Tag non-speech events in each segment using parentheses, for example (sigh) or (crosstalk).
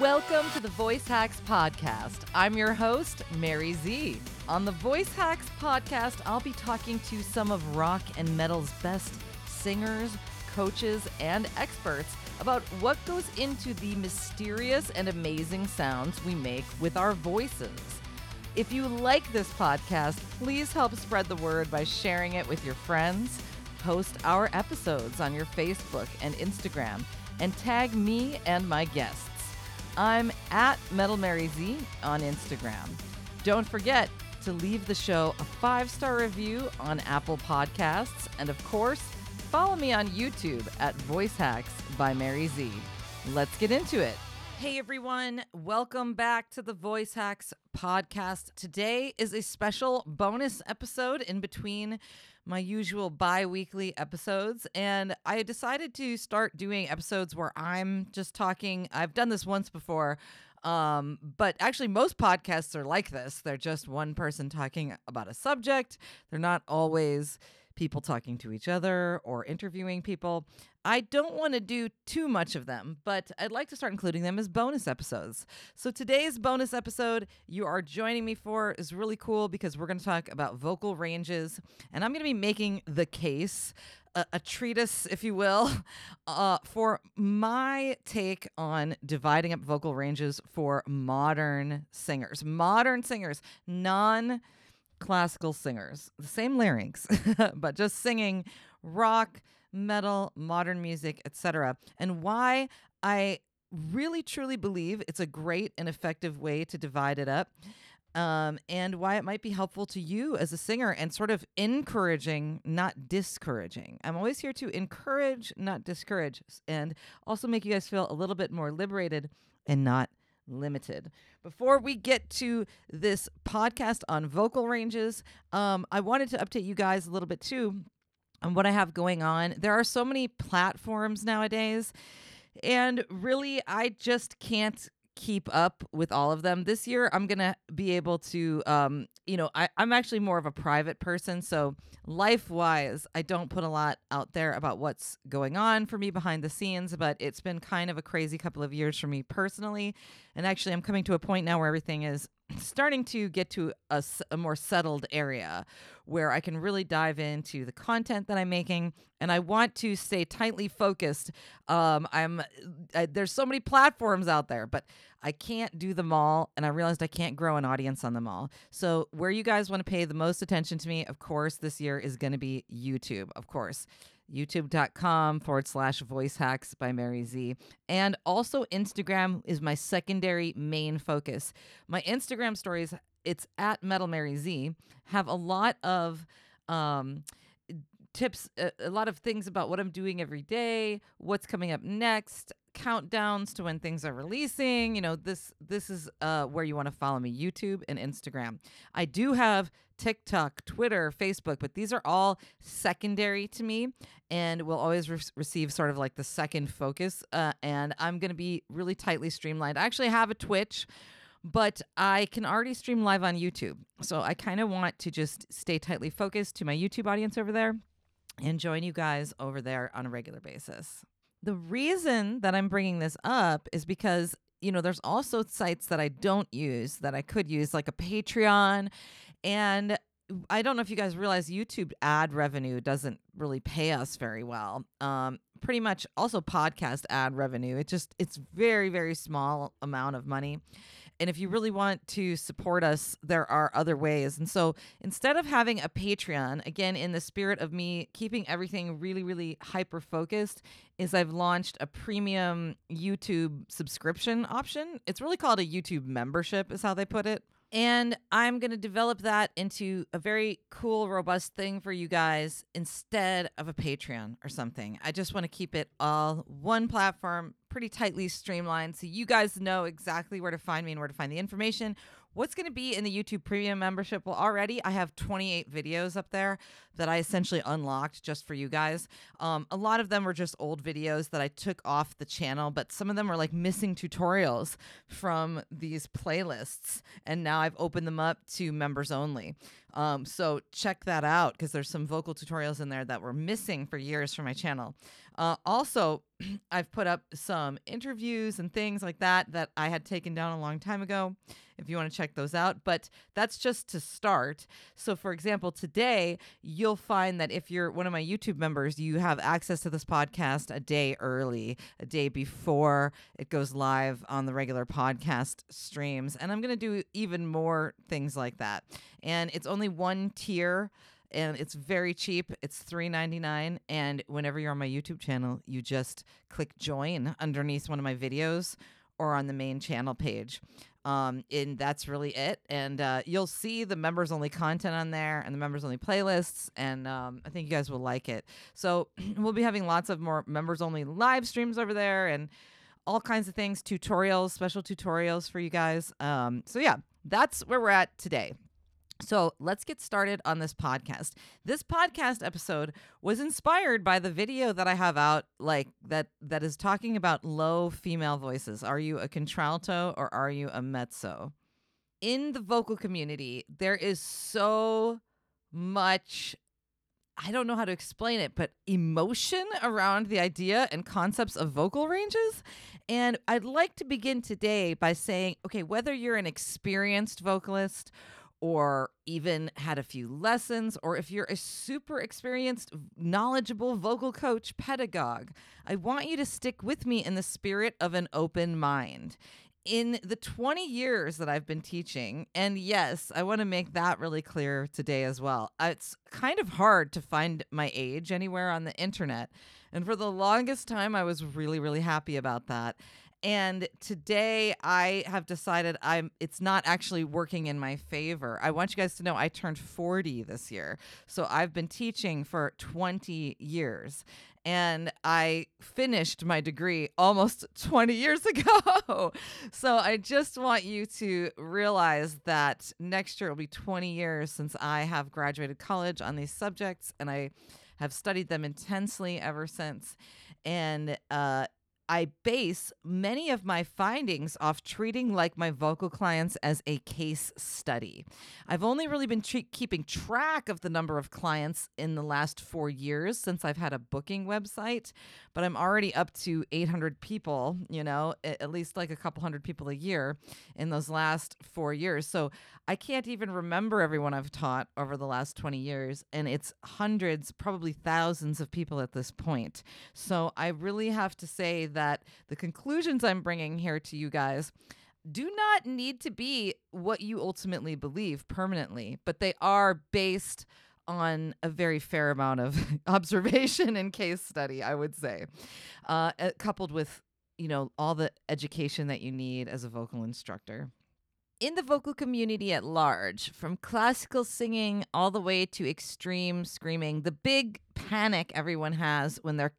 Welcome to the Voicehacks Podcast. I'm your host, Mary Z. On the Voicehacks Podcast, I'll be talking to some of rock and metal's best singers, coaches, and experts about what goes into the mysterious and amazing sounds we make with our voices. If you like this podcast, please help spread the word by sharing it with your friends. Post our episodes on your Facebook and Instagram, and tag me and my guests. I'm at Metal Mary Z on Instagram. Don't forget to leave the show a five star review on Apple Podcasts. And of course, follow me on YouTube at Voice Hacks by Mary Z. Let's get into it. Hey everyone, welcome back to the Voicehacks podcast. Today is a special bonus episode in between my usual bi weekly episodes. And I decided to start doing episodes where I'm just talking. I've done this once before. Um, but actually, most podcasts are like this. They're just one person talking about a subject. They're not always people talking to each other or interviewing people. I don't want to do too much of them, but I'd like to start including them as bonus episodes. So today's bonus episode you are joining me for is really cool because we're going to talk about vocal ranges, and I'm going to be making the case. A, a treatise, if you will, (laughs) uh, for my take on dividing up vocal ranges for modern singers. Modern singers, non classical singers, the same larynx, (laughs) but just singing rock, metal, modern music, etc. And why I really truly believe it's a great and effective way to divide it up. Um, and why it might be helpful to you as a singer and sort of encouraging, not discouraging. I'm always here to encourage, not discourage, and also make you guys feel a little bit more liberated and not limited. Before we get to this podcast on vocal ranges, um, I wanted to update you guys a little bit too on what I have going on. There are so many platforms nowadays, and really, I just can't keep up with all of them. This year, I'm to be able to, um, you know, I, I'm actually more of a private person. So, life wise, I don't put a lot out there about what's going on for me behind the scenes, but it's been kind of a crazy couple of years for me personally. And actually, I'm coming to a point now where everything is starting to get to a, a, more settled area where I can really dive into the content that I'm making, and I want to stay tightly focused. Um, I'm I, there's so many platforms out there, but I can't do them all, and I realized I can't grow an audience on them all. So where you guys want to pay the most attention to me, of course, this year is going to be YouTube, of course youtube.com forward slash voice hacks by Mary Z. And also, Instagram is my secondary main focus. My Instagram stories, it's at Metal Mary Z, have a lot of um, tips, a, a lot of things about what I'm doing every day, what's coming up next, countdowns to when things are releasing. You know, this this is uh, where you want to follow me: YouTube and Instagram. I do have TikTok, Twitter, Facebook, but these are all secondary to me, and will always re- receive sort of like the second focus. Uh, and I'm going to be really tightly streamlined. I actually have a Twitch. But I can already stream live on YouTube. So I kind of want to just stay tightly focused to my YouTube audience over there and join you guys over there on a regular basis. The reason that I'm bringing this up is because, you know, there's also sites that I don't use that I could use, like a Patreon. And I don't know if you guys realize YouTube ad revenue doesn't really pay us very well. Um, pretty much also podcast ad revenue. It just, it's very, very small amount of money. And if you really want to support us, there are other ways. And so instead of having a Patreon, again, in the spirit of me keeping everything really, really hyper focused, is I've launched a premium YouTube subscription option. It's really called a YouTube membership, is how they put it. And I'm going to develop that into a very cool, robust thing for you guys instead of a Patreon or something. I just want to keep it all one platform, pretty tightly streamlined, so you guys know exactly where to find me and where to find the information, What's going to be in the YouTube Premium membership? Well, already I have 28 videos up there that I essentially unlocked just for you guys. Um, a lot of them were just old videos that I took off the channel, but some of them are like missing tutorials from these playlists. And now I've opened them up to members only. Um, so check that out because there's some vocal tutorials in there that were missing for years from my channel. Uh, also, (clears throat) I've put up some interviews and things like that that I had taken down a long time ago if you want to check those out. But that's just to start. So, for example, today you'll find that if you're one of my YouTube members, you have access to this podcast a day early, a day before it goes live on the regular podcast streams. And I'm going to do even more things like that. And it's only one tier and it's very cheap. It's $3.99 and whenever you're on my YouTube channel, you just click join underneath one of my videos or on the main channel page. Um, and that's really it. And uh, you'll see the members only content on there and the members only playlists. And um, I think you guys will like it. So (clears throat) we'll be having lots of more members only live streams over there and all kinds of things, tutorials, special tutorials for you guys. Um, so yeah, that's where we're at today. So let's get started on this podcast. This podcast episode was inspired by the video that I have out, like that that is talking about low female voices. Are you a contralto or are you a mezzo? In the vocal community, there is so much I don't know how to explain it, but emotion around the idea and concepts of vocal ranges. And I'd like to begin today by saying, okay, whether you're an experienced vocalist or even had a few lessons, or if you're a super experienced, knowledgeable vocal coach, pedagogue, I want you to stick with me in the spirit of an open mind. In the 20 years that I've been teaching, and yes, I want to make that really clear today as well. Uh, it's kind of hard to find my age anywhere on the internet. And for the longest time, I was really, really happy about that. And today I have decided I'm it's not actually working in my favor. I want you guys to know I turned 40 this year. So I've been teaching for 20 years and I finished my degree almost (laughs) 20 years ago. (laughs) so I just want you to realize that next year will be 20 years since I have graduated college on these subjects and I have studied them intensely ever since. And uh, I base many of my findings off treating like my vocal clients as a case study. I've only really been tre- keeping track of the number of clients in the last four years since I've had a booking website, but I'm already up to 800 people, you know, at least like a couple hundred people a year in those last four years. So I can't even remember everyone I've taught over the last 20 years, and it's hundreds, probably thousands of people at this point. So I really have to say that that the conclusions I'm bringing here to you guys do not need to be what you ultimately believe permanently, but they are based on a very fair amount of (laughs) observation and case study, I would say, uh, coupled with you know all the education that you need as a vocal instructor. In the vocal community at large, from classical singing all the way to extreme screaming, the big panic everyone has when they're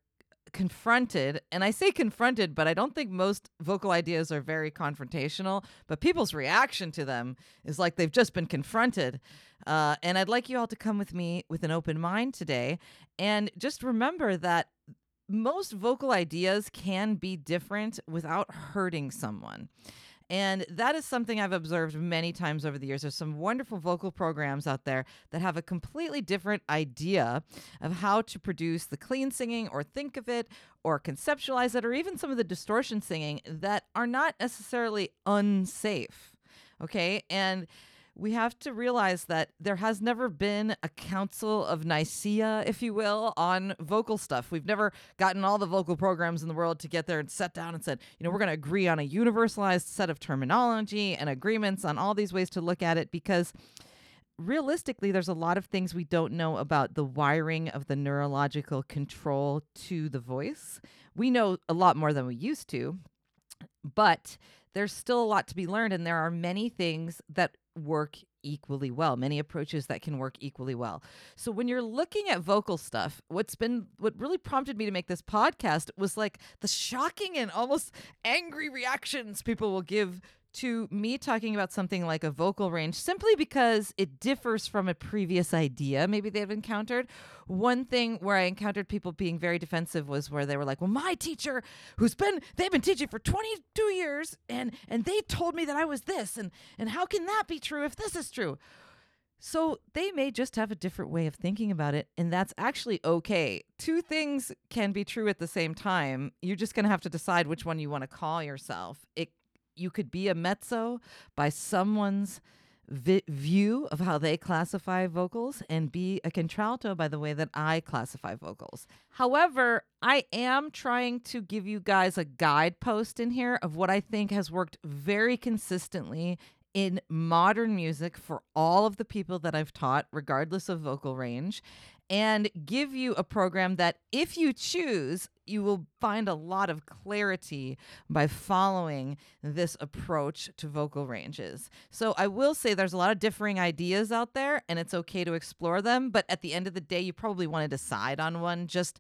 confronted, and I say confronted, but I don't think most vocal ideas are very confrontational, but people's reaction to them is like they've just been confronted. Uh, and I'd like you all to come with me with an open mind today and just remember that most vocal ideas can be different without hurting someone. And that is something I've observed many times over the years. There's some wonderful vocal programs out there that have a completely different idea of how to produce the clean singing or think of it or conceptualize it or even some of the distortion singing that are not necessarily unsafe. Okay. And we have to realize that there has never been a council of Nicaea, if you will, on vocal stuff. We've never gotten all the vocal programs in the world to get there and sat down and said, you know, we're going to agree on a universalized set of terminology and agreements on all these ways to look at it because realistically, there's a lot of things we don't know about the wiring of the neurological control to the voice. We know a lot more than we used to But there's still a lot to be learned, and there are many things that work equally well, many approaches that can work equally well. So when you're looking at vocal stuff, what's been what really prompted me to make this podcast was like the shocking and almost angry reactions people will give to me talking about something like a vocal range simply because it differs from a previous idea maybe they've encountered. One thing where I encountered people being very defensive was where they were like, "Well, my teacher who's been they've been teaching for 22 years and and they told me that I was this and and how can that be true if this is true?" So they may just have a different way of thinking about it, and that's actually okay. Two things can be true at the same time. You're just going to have to decide which one you want to call yourself. It you could be a mezzo by someone's vi- view of how they classify vocals and be a contralto by the way that I classify vocals. However, I am trying to give you guys a guidepost in here of what I think has worked very consistently in modern music for all of the people that I've taught, regardless of vocal range, and give you a program that, if you choose, you will find a lot of clarity by following this approach to vocal ranges. So, I will say there's a lot of differing ideas out there, and it's okay to explore them. But at the end of the day, you probably want to decide on one just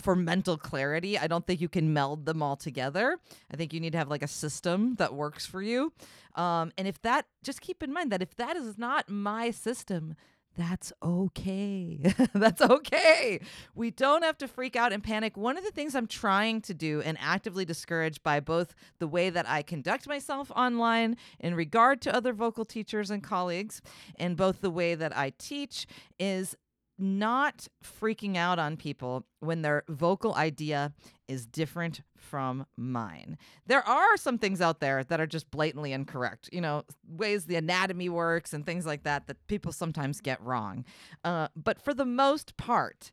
for mental clarity. I don't think you can meld them all together. I think you need to have like a system that works for you. Um, and if that, just keep in mind that if that is not my system, that's okay. (laughs) that's okay. We don't have to freak out and panic. One of the things I'm trying to do and actively discouraged by both the way that I conduct myself online in regard to other vocal teachers and colleagues, and both the way that I teach is not freaking out on people when their vocal idea is different from mine. There are some things out there that are just blatantly incorrect, you know, ways the anatomy works and things like that that people sometimes get wrong. Uh, but for the most part,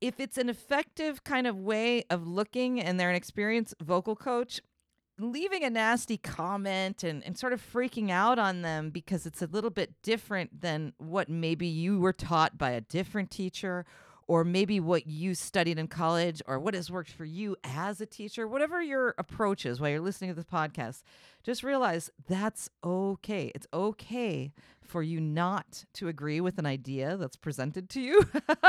if it's an effective kind of way of looking and they're an experienced vocal coach, leaving a nasty comment and, and sort of freaking out on them because it's a little bit different than what maybe you were taught by a different teacher or maybe what you studied in college or what has worked for you as a teacher, whatever your approach is while you're listening to this podcast, just realize that's okay. It's okay for you not to agree with an idea that's presented to you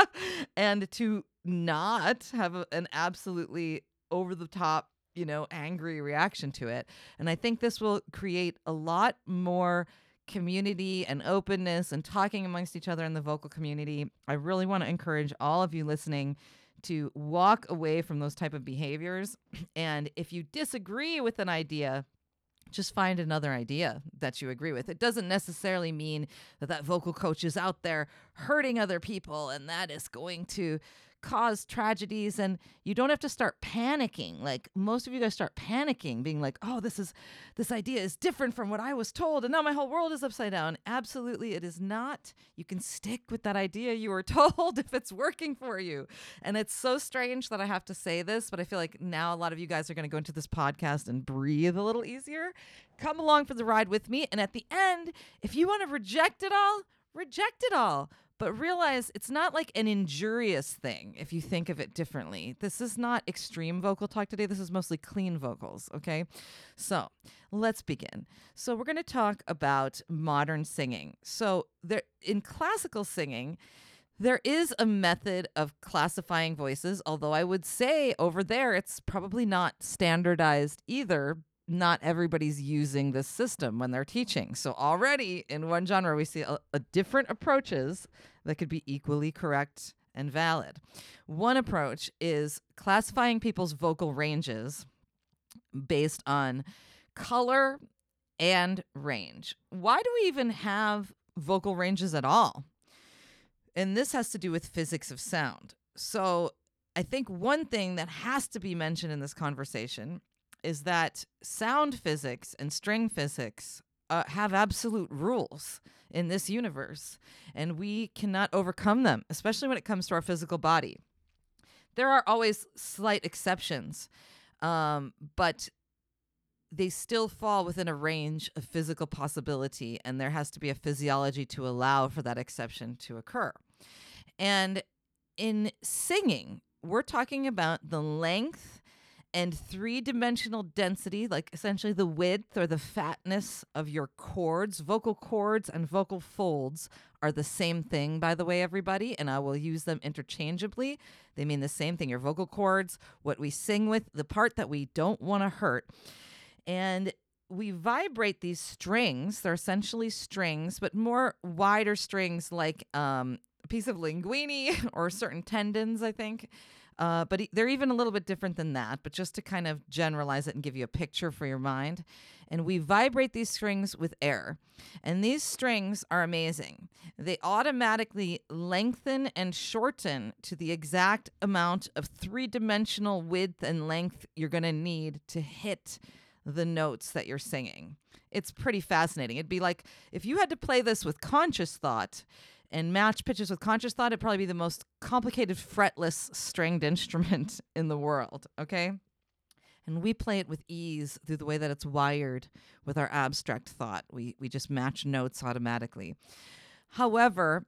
(laughs) and to not have an absolutely over the top you know, angry reaction to it. And I think this will create a lot more community and openness and talking amongst each other in the vocal community. I really want to encourage all of you listening to walk away from those type of behaviors (clears throat) and if you disagree with an idea just find another idea that you agree with. It doesn't necessarily mean that that vocal coach is out there hurting other people and that is going to cause tragedies and you don't have to start panicking. Like most of you guys start panicking being like oh this is this idea is different from what i was told and now my whole world is upside down. Absolutely it is not. You can stick with that idea you were (laughs) told if it's working for you. And it's so strange that i have to say this but i feel like now a lot of you guys are going to go into this podcast and breathe a little easier. Come along for the ride with me and at the end if you want to reject it all reject it all but realize it's not like an injurious thing if you think of it differently. This is not extreme vocal talk today. This is mostly clean vocals, okay? So let's begin. So we're going to talk about modern singing. So there in classical singing, there is a method of classifying voices, although I would say over there it's probably not standardized either not everybody's using this system when they're teaching. So already in one genre, we see a, a different approaches that could be equally correct and valid. One approach is classifying people's vocal ranges based on color and range. Why do we even have vocal ranges at all? And this has to do with physics of sound. So I think one thing that has to be mentioned in this conversation is that sound physics and string physics uh, have absolute rules in this universe, and we cannot overcome them, especially when it comes to our physical body. There are always slight exceptions, um, but they still fall within a range of physical possibility, and there has to be a physiology to allow for that exception to occur. And in singing, we're talking about the length And three dimensional density, like essentially the width or the fatness of your cords, vocal cords and vocal folds are the same thing, by the way, everybody. And I will use them interchangeably. They mean the same thing. Your vocal cords, what we sing with, the part that we don't want to hurt. And we vibrate these strings. They're essentially strings, but more wider strings like um, a piece of linguine (laughs) or certain tendons, I think. Uh, but they're even a little bit different than that, but just to kind of generalize it and give you a picture for your mind. And we vibrate these strings with air. And these strings are amazing. They automatically lengthen and shorten to the exact amount of three dimensional width and length you're going to need to hit the notes that you're singing. It's pretty fascinating. It'd be like if you had to play this with conscious thought and match pitches with conscious thought, it'd probably be the most complicated fretless stringed (laughs) instrument in the world. Okay. And we play it with ease through the way that it's wired with our abstract thought. We, we just match notes automatically. However,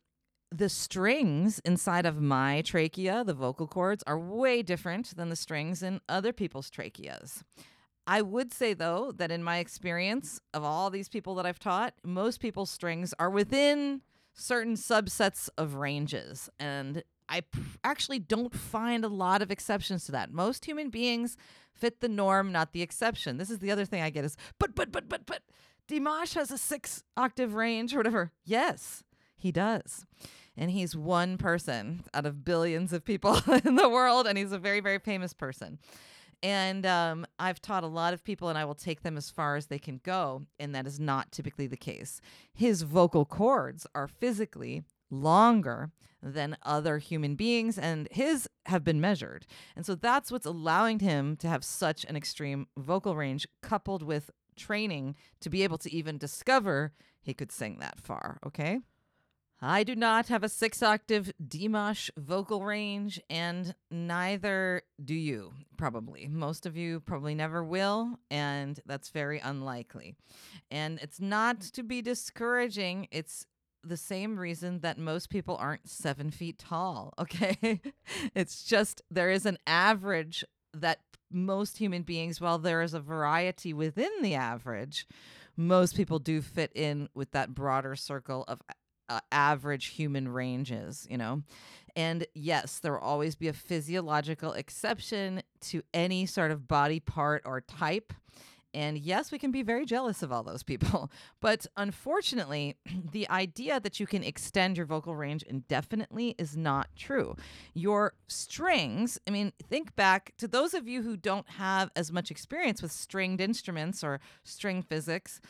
the strings inside of my trachea, the vocal cords, are way different than the strings in other people's tracheas. I would say, though, that in my experience of all these people that I've taught, most people's strings are within certain subsets of ranges. And I p- actually don't find a lot of exceptions to that. Most human beings fit the norm, not the exception. This is the other thing I get is, but, but, but, but, but, Dimash has a six octave range or whatever. Yes, he does. And he's one person out of billions of people (laughs) in the world, and he's a very, very famous person. And um, I've taught a lot of people, and I will take them as far as they can go. And that is not typically the case. His vocal cords are physically longer than other human beings, and his have been measured. And so that's what's allowing him to have such an extreme vocal range, coupled with training to be able to even discover he could sing that far. Okay. I do not have a six octave Dimash vocal range, and neither do you, probably. Most of you probably never will, and that's very unlikely. And it's not to be discouraging, it's the same reason that most people aren't seven feet tall, (laughs) okay? it's just there is an average that most human beings, while there is a variety within the average, most people do fit in with that broader circle of uh, average human ranges, you know? And yes, there will always be a physiological exception to any sort of body part or type. And yes, we can be very jealous of all those people. (laughs) But unfortunately, (clears throat) the idea that you can extend your vocal range indefinitely is not true. Your strings, I mean, think back to those of you who don't have as much experience with stringed instruments or string physics.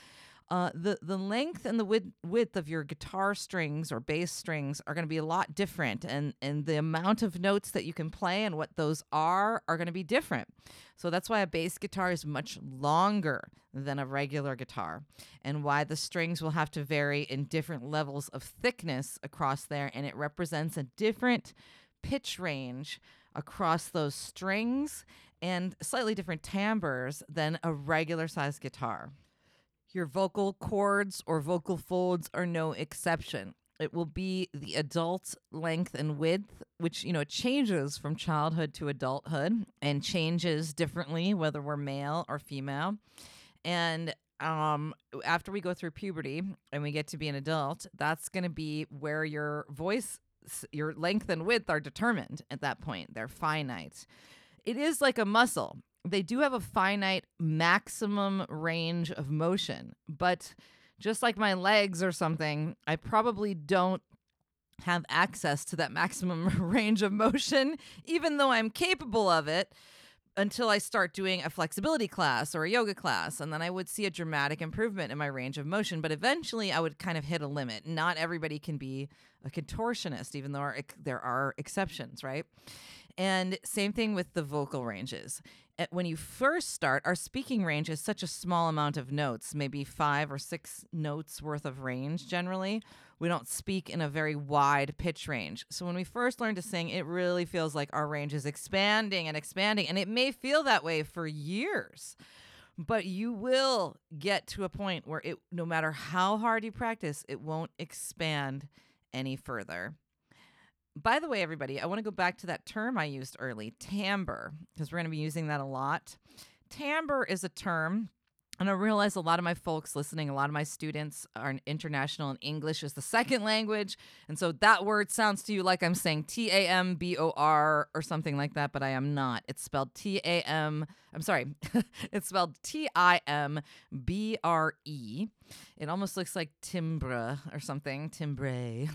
Uh, the the length and the width, width of your guitar strings or bass strings are going to be a lot different, and and the amount of notes that you can play and what those are are going to be different. So that's why a bass guitar is much longer than a regular guitar, and why the strings will have to vary in different levels of thickness across there, and it represents a different pitch range across those strings and slightly different timbres than a regular sized guitar. Your vocal cords or vocal folds are no exception. It will be the adult length and width, which, you know, changes from childhood to adulthood and changes differently whether we're male or female. And um, after we go through puberty and we get to be an adult, that's going to be where your voice, your length and width are determined at that point. They're finite. It is like a muscle they do have a finite maximum range of motion, but just like my legs or something, I probably don't have access to that maximum (laughs) range of motion, even though I'm capable of it until I start doing a flexibility class or a yoga class. And then I would see a dramatic improvement in my range of motion. But eventually I would kind of hit a limit. Not everybody can be a contortionist, even though there are exceptions, right? And same thing with the vocal ranges when you first start, our speaking range is such a small amount of notes, maybe five or six notes worth of range generally. We don't speak in a very wide pitch range. So when we first learn to sing, it really feels like our range is expanding and expanding. And it may feel that way for years. But you will get to a point where it no matter how hard you practice, it won't expand any further. By the way, everybody, I want to go back to that term I used early, timbre, because we're going to be using that a lot. Timbre is a term and I realize a lot of my folks listening, a lot of my students are international and English is the second language. And so that word sounds to you like I'm saying T A M B O R or something like that, but I am not. It's spelled T A M, I'm sorry, (laughs) it's spelled T I M B R E. It almost looks like timbre or something, timbre.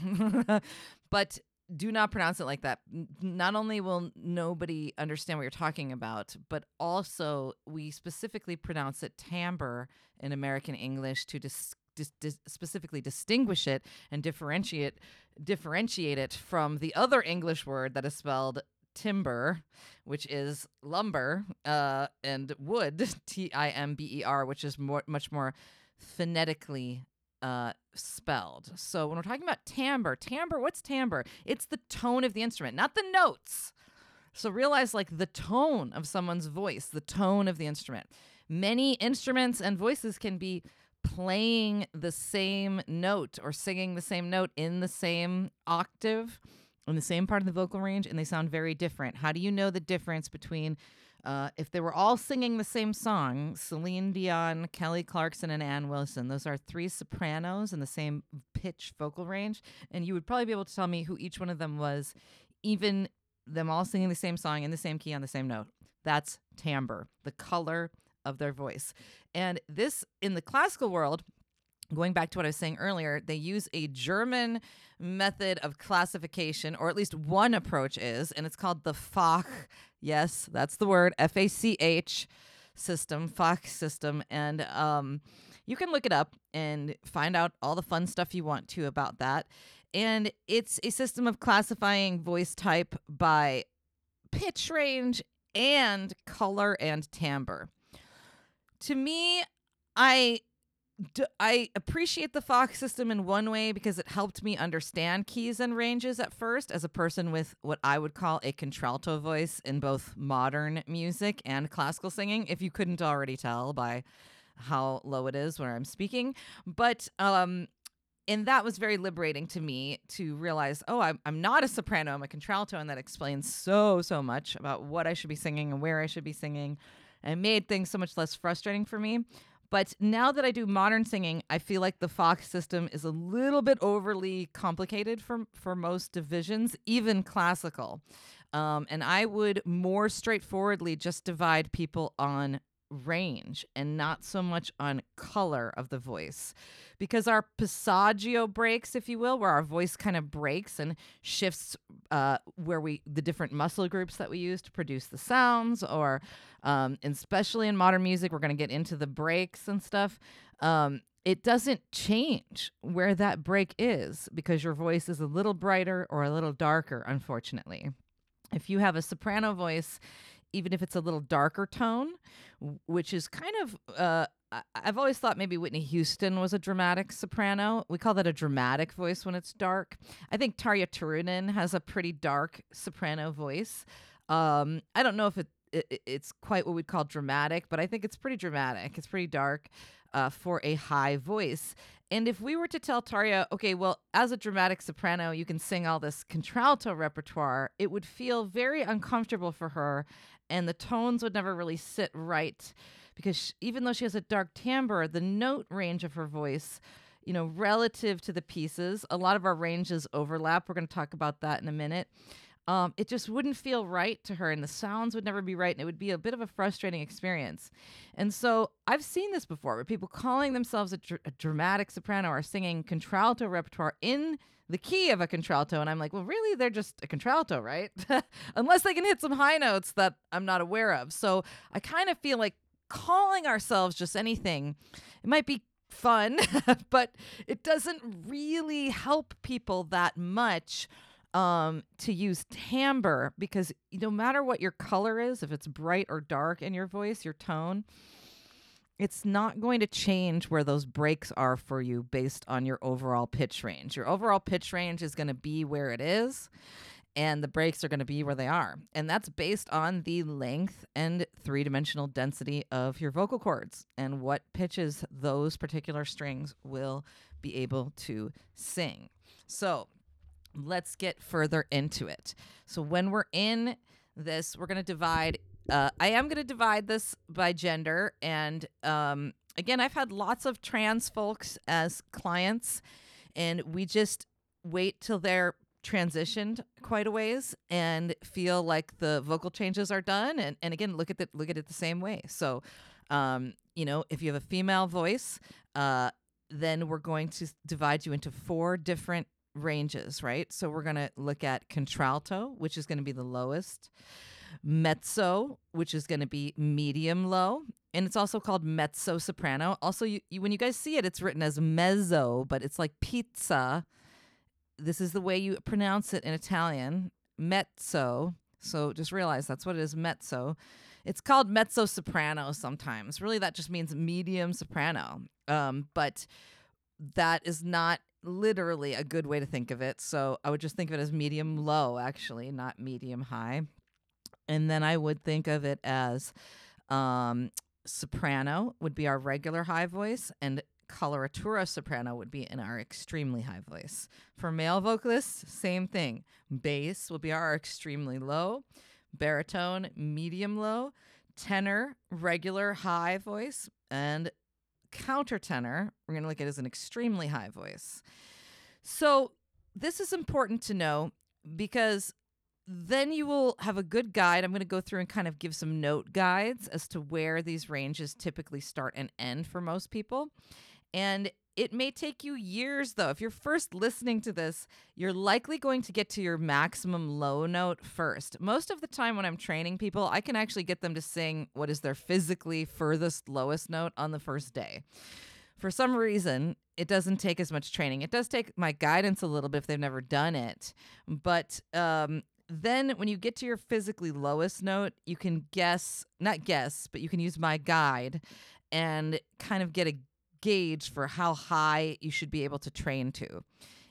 (laughs) but do not pronounce it like that. Not only will nobody understand what you're talking about, but also we specifically pronounce it timbre in American English to dis- dis- dis- specifically distinguish it and differentiate differentiate it from the other English word that is spelled timber, which is lumber, uh, and wood, (laughs) T I M B E R, which is more, much more phonetically uh, spelled. So when we're talking about timbre, timbre, what's timbre? It's the tone of the instrument, not the notes. So realize like the tone of someone's voice, the tone of the instrument. Many instruments and voices can be playing the same note or singing the same note in the same octave in the same part of the vocal range and they sound very different. How do you know the difference between uh, if they were all singing the same song, Celine Dion, Kelly Clarkson, and Ann Wilson, those are three sopranos in the same pitch vocal range. And you would probably be able to tell me who each one of them was, even them all singing the same song in the same key on the same note. That's timbre, the color of their voice. And this, in the classical world, going back to what I was saying earlier, they use a German method of classification, or at least one approach is, and it's called the Fach. Yes, that's the word F A C H system, Fach system. And um, you can look it up and find out all the fun stuff you want to about that. And it's a system of classifying voice type by pitch range and color and timbre. To me, I I appreciate the Fach system in one way because it helped me understand keys and ranges at first as a person with what I would call a contralto voice in both modern music and classical singing, if you couldn't already tell by how low it is where I'm speaking. But um and that was very liberating to me to realize, oh, I'm, I'm not a soprano, I'm a contralto, and that explains so, so much about what I should be singing and where I should be singing, and made things so much less frustrating for me. But now that I do modern singing, I feel like the Fach system is a little bit overly complicated for for most divisions, even classical. Um, and I would more straightforwardly just divide people on range and not so much on color of the voice. Because our passaggio breaks, if you will, where our voice kind of breaks and shifts uh, where we, the different muscle groups that we use to produce the sounds, or um, especially in modern music, we're going to get into the breaks and stuff. Um, it doesn't change where that break is because your voice is a little brighter or a little darker, unfortunately. If you have a soprano voice, even if it's a little darker tone, which is kind of uh, I've always thought maybe Whitney Houston was a dramatic soprano. We call that a dramatic voice when it's dark. I think Tarja Turunen has a pretty dark soprano voice. Um, I don't know if it, it, it's quite what we'd call dramatic, but I think it's pretty dramatic. It's pretty dark uh, for a high voice. And if we were to tell Tarja, okay, well, as a dramatic soprano, you can sing all this contralto repertoire, it would feel very uncomfortable for her, and the tones would never really sit right because she, even though she has a dark timbre, the note range of her voice, you know, relative to the pieces, a lot of our ranges overlap. We're going to talk about that in a minute. Um, it just wouldn't feel right to her, and the sounds would never be right, and it would be a bit of a frustrating experience. And so I've seen this before, where people calling themselves a, dr- a dramatic soprano are singing contralto repertoire in the key of a contralto, and I'm like, well, really, they're just a contralto, right? (laughs) Unless they can hit some high notes that I'm not aware of. So I kind of feel like calling ourselves just anything, it might be fun, (laughs) but it doesn't really help people that much um, to use timbre because no matter what your color is, if it's bright or dark in your voice, your tone, it's not going to change where those breaks are for you based on your overall pitch range. Your overall pitch range is going to be where it is and the breaks are going to be where they are. And that's based on the length and three dimensional density of your vocal cords and what pitches those particular strings will be able to sing. So, let's get further into it. So when we're in this, we're going to divide. Uh, I am going to divide this by gender, and um, again, I've had lots of trans folks as clients, and we just wait till they're transitioned quite a ways and feel like the vocal changes are done and, and again look at it look at it the same way so um, you know if you have a female voice uh, then we're going to divide you into four different ranges right so we're going to look at contralto which is going to be the lowest mezzo which is going to be medium low and it's also called mezzo soprano also you, you, when you guys see it it's written as mezzo but it's like pizza this is the way you pronounce it in Italian, mezzo. So just realize that's what it is, mezzo. It's called mezzo soprano sometimes. Really, that just means medium soprano. Um, but that is not literally a good way to think of it. So I would just think of it as medium low, actually, not medium high. And then I would think of it as um, soprano would be our regular high voice, and coloratura soprano would be in our extremely high voice. For male vocalists, same thing. Bass will be our extremely low, baritone, medium low, tenor, regular high voice, and countertenor, we're going to look at as an extremely high voice. So, this is important to know because then you will have a good guide. I'm going to go through and kind of give some note guides as to where these ranges typically start and end for most people. And it may take you years, though. If you're first listening to this, you're likely going to get to your maximum low note first. Most of the time, when I'm training people, I can actually get them to sing what is their physically furthest lowest note on the first day. For some reason, it doesn't take as much training. It does take my guidance a little bit if they've never done it. But um, then when you get to your physically lowest note, you can guess, not guess, but you can use my guide and kind of get a gauge for how high you should be able to train to.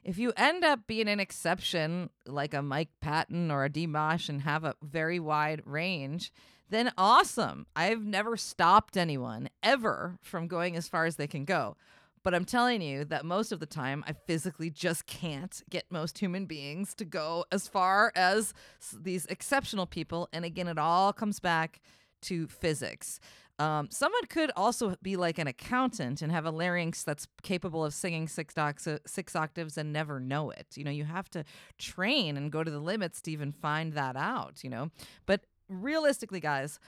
If you end up being an exception like a Mike Patton or a Dimash and have a very wide range, then awesome. I've never stopped anyone ever from going as far as they can go. But I'm telling you that most of the time, I physically just can't get most human beings to go as far as these exceptional people. And again, it all comes back to physics. Um, someone could also be like an accountant and have a larynx that's capable of singing six, docs, six octaves and never know it. You know, you have to train and go to the limits to even find that out, you know. But realistically, guys,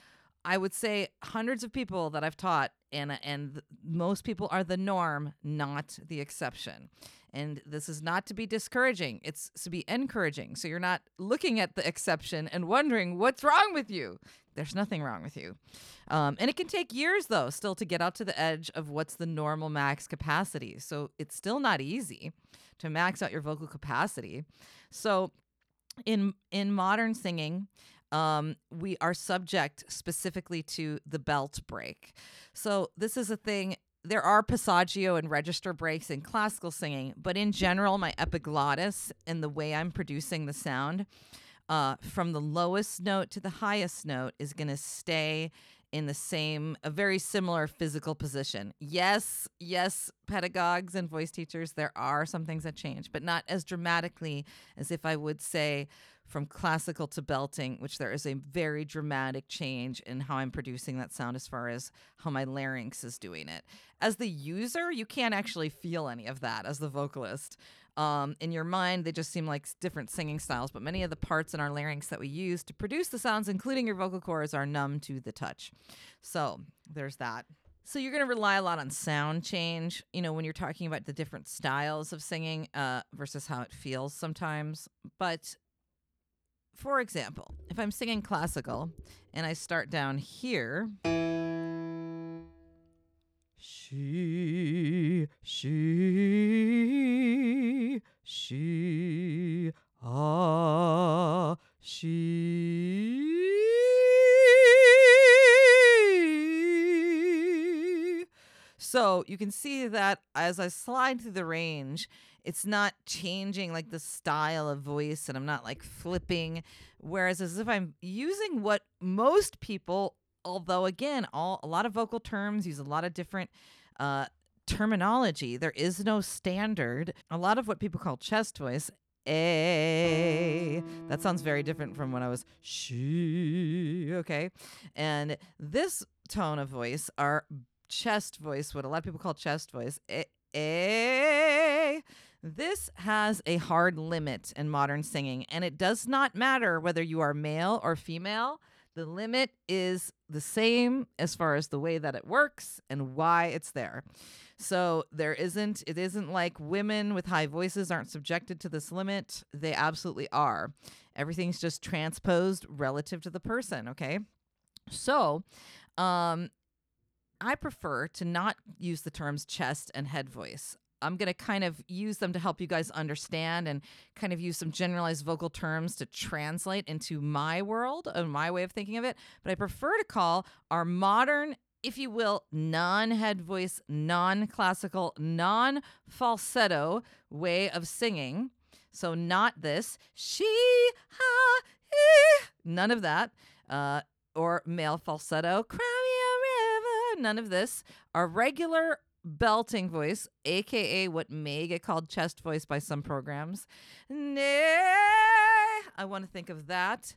I would say hundreds of people that I've taught, and and most people are the norm, not the exception. And this is not to be discouraging; it's to be encouraging. So you're not looking at the exception and wondering what's wrong with you. There's nothing wrong with you. Um, and it can take years, though, still to get out to the edge of what's the normal max capacity. So it's still not easy to max out your vocal capacity. So in in modern singing, um, we are subject specifically to the belt break. So this is a thing. There are passaggio and register breaks in classical singing, but in general, my epiglottis and the way I'm producing the sound uh, from the lowest note to the highest note is going to stay in the same, a very similar physical position. Yes, yes, pedagogues and voice teachers, there are some things that change, but not as dramatically as if I would say from classical to belting, which there is a very dramatic change in how I'm producing that sound as far as how my larynx is doing it. As the user, you can't actually feel any of that as the vocalist. Um, in your mind, they just seem like different singing styles, but many of the parts in our larynx that we use to produce the sounds, including your vocal cords, are numb to the touch. So there's that. So you're going to rely a lot on sound change, you know, when you're talking about the different styles of singing uh, versus how it feels sometimes. But for example, if I'm singing classical and I start down here. She, she, she, ah, she. So you can see that as I slide through the range, it's not changing like the style of voice and I'm not like flipping. Whereas as if I'm using what most people although again, all a lot of vocal terms use a lot of different uh, terminology. There is no standard. A lot of what people call chest voice A. That sounds very different from when I was she. Okay. And this tone of voice, our chest voice, what a lot of people call chest voice, A. a this has a hard limit in modern singing, and it does not matter whether you are male or female. The limit is the same as far as the way that it works and why it's there. So there isn't, it isn't like women with high voices aren't subjected to this limit. They absolutely are. Everything's just transposed relative to the person, okay? So, um, I prefer to not use the terms chest and head voice. I'm going to kind of use them to help you guys understand and kind of use some generalized vocal terms to translate into my world and my way of thinking of it. But I prefer to call our modern, if you will, non head voice, non classical, non falsetto way of singing. So, not this, she, ha, none of that, uh, or male falsetto, river, none of this. Our regular belting voice, aka what may get called chest voice by some programs. Nay, I want to think of that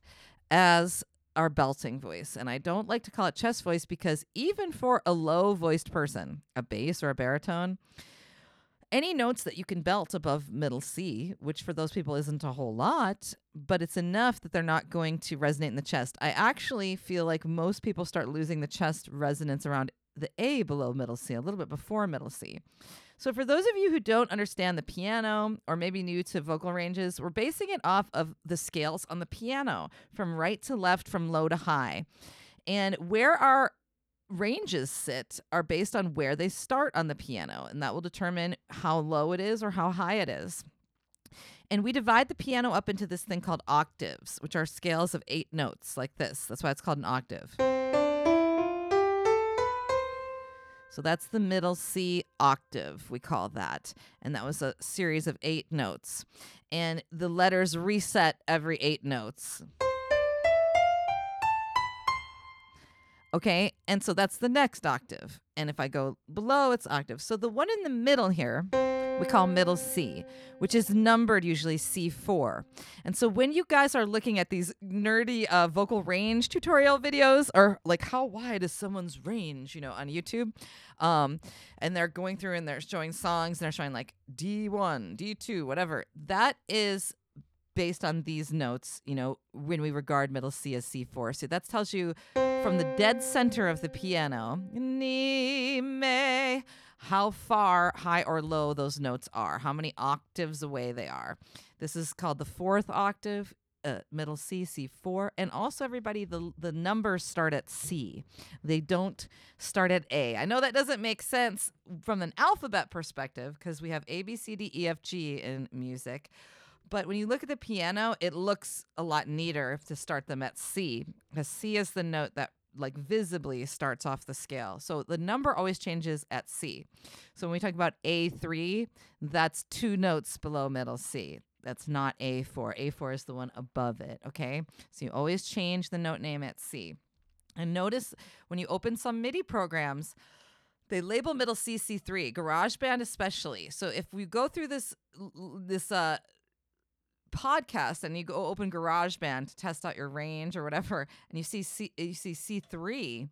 as our belting voice. And I don't like to call it chest voice because even for a low voiced person, a bass or a baritone, any notes that you can belt above middle C, which for those people isn't a whole lot, but it's enough that they're not going to resonate in the chest. I actually feel like most people start losing the chest resonance around the A below middle C, a little bit before middle C. So, for those of you who don't understand the piano or maybe new to vocal ranges, we're basing it off of the scales on the piano from right to left, from low to high. And where our ranges sit are based on where they start on the piano, and that will determine how low it is or how high it is. And we divide the piano up into this thing called octaves, which are scales of eight notes, like this. That's why it's called an octave. So that's the middle C octave, we call that. And that was a series of eight notes. And the letters reset every eight notes. Okay, and so that's the next octave. And if I go below, it's octave. So the one in the middle here we call middle C, which is numbered usually C4. And so when you guys are looking at these nerdy uh, vocal range tutorial videos, or like how wide is someone's range, you know, on YouTube, um, and they're going through and they're showing songs and they're showing like D1, D2, whatever, that is based on these notes, you know, when we regard middle C as C4. So that tells you from the dead center of the piano, ni, me, how far high or low those notes are, how many octaves away they are. This is called the fourth octave. Uh, middle C, C4, and also everybody the the numbers start at C. They don't start at A. I know that doesn't make sense from an alphabet perspective because we have A, B, C, D, E, F, G in music. But when you look at the piano, it looks a lot neater to start them at C, because C is the note that like visibly starts off the scale. So the number always changes at C. So when we talk about A3, that's two notes below middle C. That's not A4. A4 is the one above it, okay? So you always change the note name at C. And notice when you open some MIDI programs, they label middle C C3, GarageBand especially. So if we go through this this uh podcast and you go open GarageBand to test out your range or whatever, and you see C, you see C3,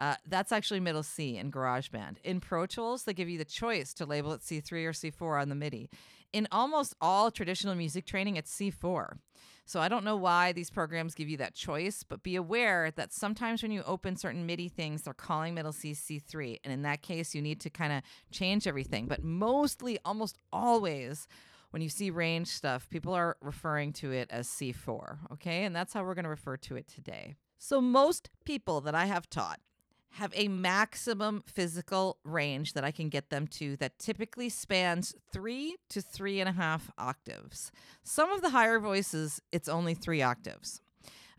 uh, that's actually middle C in GarageBand. In Pro Tools, they give you the choice to label it C3 or C4 on the MIDI. In almost all traditional music training, it's C4. So I don't know why these programs give you that choice, but be aware that sometimes when you open certain MIDI things, they're calling middle C C3. And in that case, you need to kind of change everything. But mostly, almost always, when you see range stuff, people are referring to it as C4, okay? And that's how we're going to refer to it today. So, most people that I have taught have a maximum physical range that I can get them to that typically spans three to three and a half octaves. Some of the higher voices, it's only three octaves.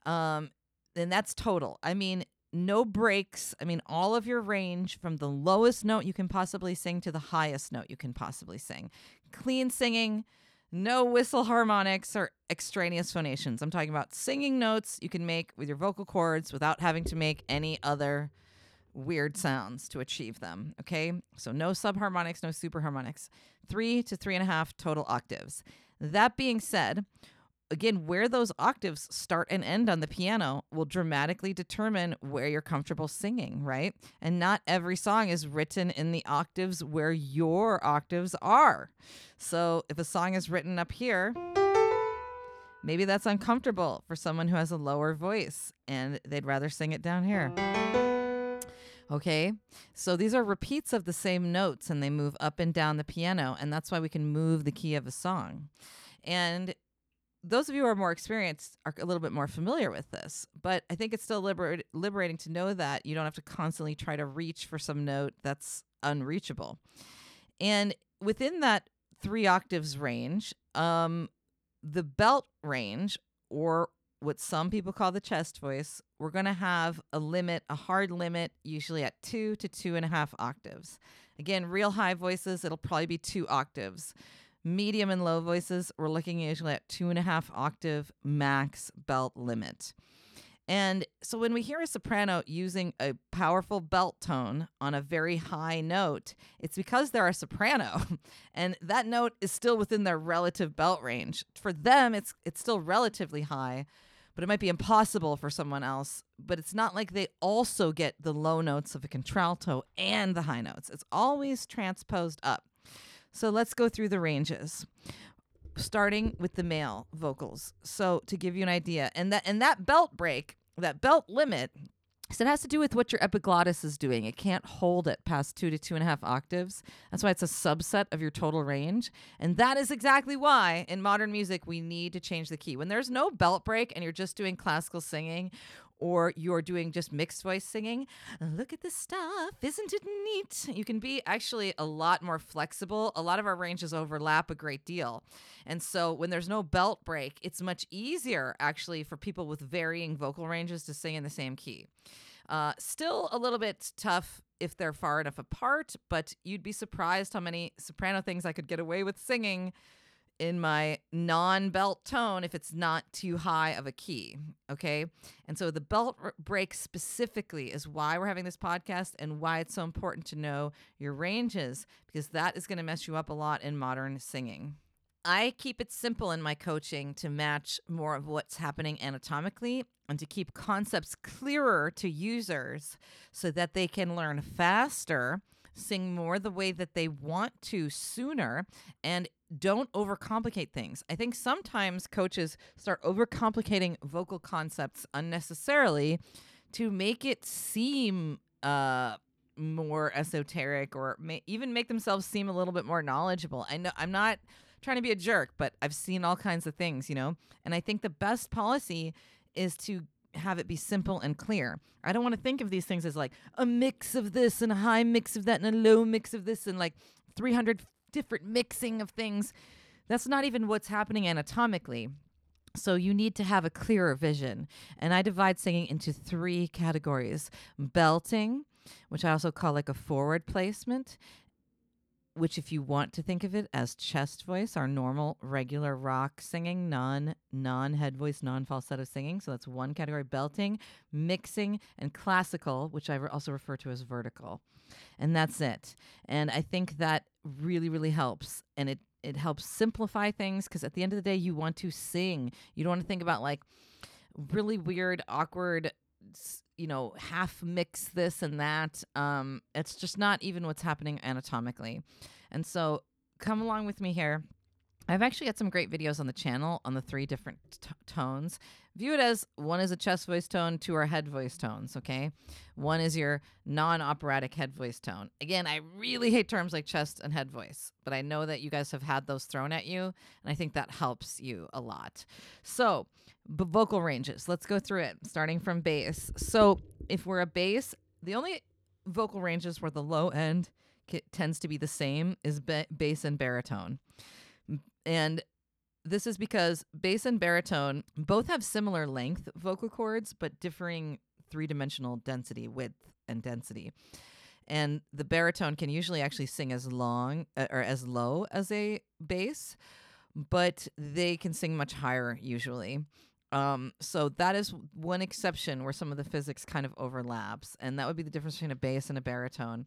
Um, and that's total. I mean, no breaks. I mean, all of your range from the lowest note you can possibly sing to the highest note you can possibly sing clean singing, no whistle harmonics or extraneous phonations. I'm talking about singing notes you can make with your vocal cords without having to make any other weird sounds to achieve them. Okay, so no subharmonics, no superharmonics. Three to three and a half total octaves. That being said, again, where those octaves start and end on the piano will dramatically determine where you're comfortable singing, right? And not every song is written in the octaves where your octaves are. So if a song is written up here, maybe that's uncomfortable for someone who has a lower voice and they'd rather sing it down here. Okay, so these are repeats of the same notes and they move up and down the piano, and that's why we can move the key of a song. And those of you who are more experienced are a little bit more familiar with this, but I think it's still liber- liberating to know that you don't have to constantly try to reach for some note that's unreachable. And within that three octaves range, um, the belt range, or what some people call the chest voice, we're going to have a limit, a hard limit, usually at two to two and a half octaves. Again, real high voices, it'll probably be two octaves. Medium and low voices, we're looking usually at two and a half octave max belt limit. And so when we hear a soprano using a powerful belt tone on a very high note, it's because they're a soprano (laughs) and that note is still within their relative belt range. For them, it's it's still relatively high, but it might be impossible for someone else. But it's not like they also get the low notes of a contralto and the high notes. It's always transposed up. So let's go through the ranges. Starting with the male vocals. So to give you an idea, and that and that belt break, that belt limit, so it has to do with what your epiglottis is doing. It can't hold it past two to two and a half octaves. That's why it's a subset of your total range. And that is exactly why in modern music we need to change the key. When there's no belt break and you're just doing classical singing or you're doing just mixed voice singing, look at this stuff. Isn't it neat? You can be actually a lot more flexible. A lot of our ranges overlap a great deal. And so when there's no belt break, it's much easier actually for people with varying vocal ranges to sing in the same key. Uh, still a little bit tough if they're far enough apart, but you'd be surprised how many soprano things I could get away with singing in my non belt tone if it's not too high of a key. Okay. And so the belt r- break specifically is why we're having this podcast and why it's so important to know your ranges because that is going to mess you up a lot in modern singing. I keep it simple in my coaching to match more of what's happening anatomically and to keep concepts clearer to users so that they can learn faster, sing more the way that they want to sooner, and don't overcomplicate things. I think sometimes coaches start overcomplicating vocal concepts unnecessarily to make it seem uh more esoteric or even make themselves seem a little bit more knowledgeable. I know I'm not trying to be a jerk, but I've seen all kinds of things, you know. And I think the best policy is to have it be simple and clear. I don't want to think of these things as like a mix of this and a high mix of that and a low mix of this and like 300 different mixing of things. That's not even what's happening anatomically. So you need to have a clearer vision. And I divide singing into three categories belting, which I also call like a forward placement, which if you want to think of it as chest voice, our normal regular rock singing, non non head voice, non falsetto singing. So that's one category belting, mixing, and classical, which I also refer to as vertical. And that's it. And I think that really, really helps. And it it helps simplify things because at the end of the day, you want to sing. You don't want to think about like really weird, awkward you know, half mix this and that. Um, it's just not even what's happening anatomically. And so come along with me here. I've actually got some great videos on the channel on the three different t- tones. View it as one is a chest voice tone, two are head voice tones, okay? One is your non operatic head voice tone. Again, I really hate terms like chest and head voice, but I know that you guys have had those thrown at you, and I think that helps you a lot. So, b- vocal ranges, let's go through it, starting from bass. So, if we're a bass, the only vocal ranges where the low end tends to be the same is ba- bass and baritone. And this is because bass and baritone both have similar length vocal cords, but differing three dimensional density, width, and density. And the baritone can usually actually sing as long uh, or as low as a bass, but they can sing much higher usually. Um, so that is one exception where some of the physics kind of overlaps, and that would be the difference between a bass and a baritone.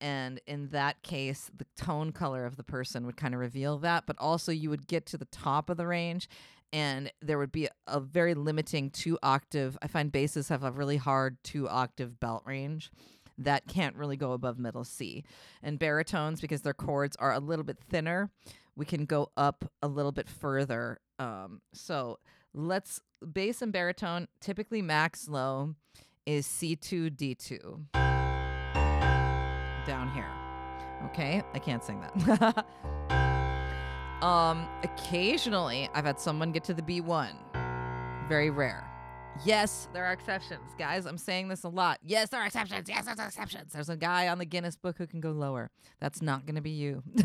And in that case, the tone color of the person would kind of reveal that. But also, you would get to the top of the range, and there would be a very limiting two octave. I find basses have a really hard two octave belt range that can't really go above middle C. And baritones, because their cords are a little bit thinner, we can go up a little bit further. Um, so let's bass and baritone, typically max low is C2, D2. Down here. Okay, I can't sing that. (laughs) um, occasionally I've had someone get to the B1. Very rare. Yes, there are exceptions. Guys, I'm saying this a lot. Yes, there are exceptions. Yes, there's exceptions. There's a guy on the Guinness book who can go lower. That's not going to be you. (laughs)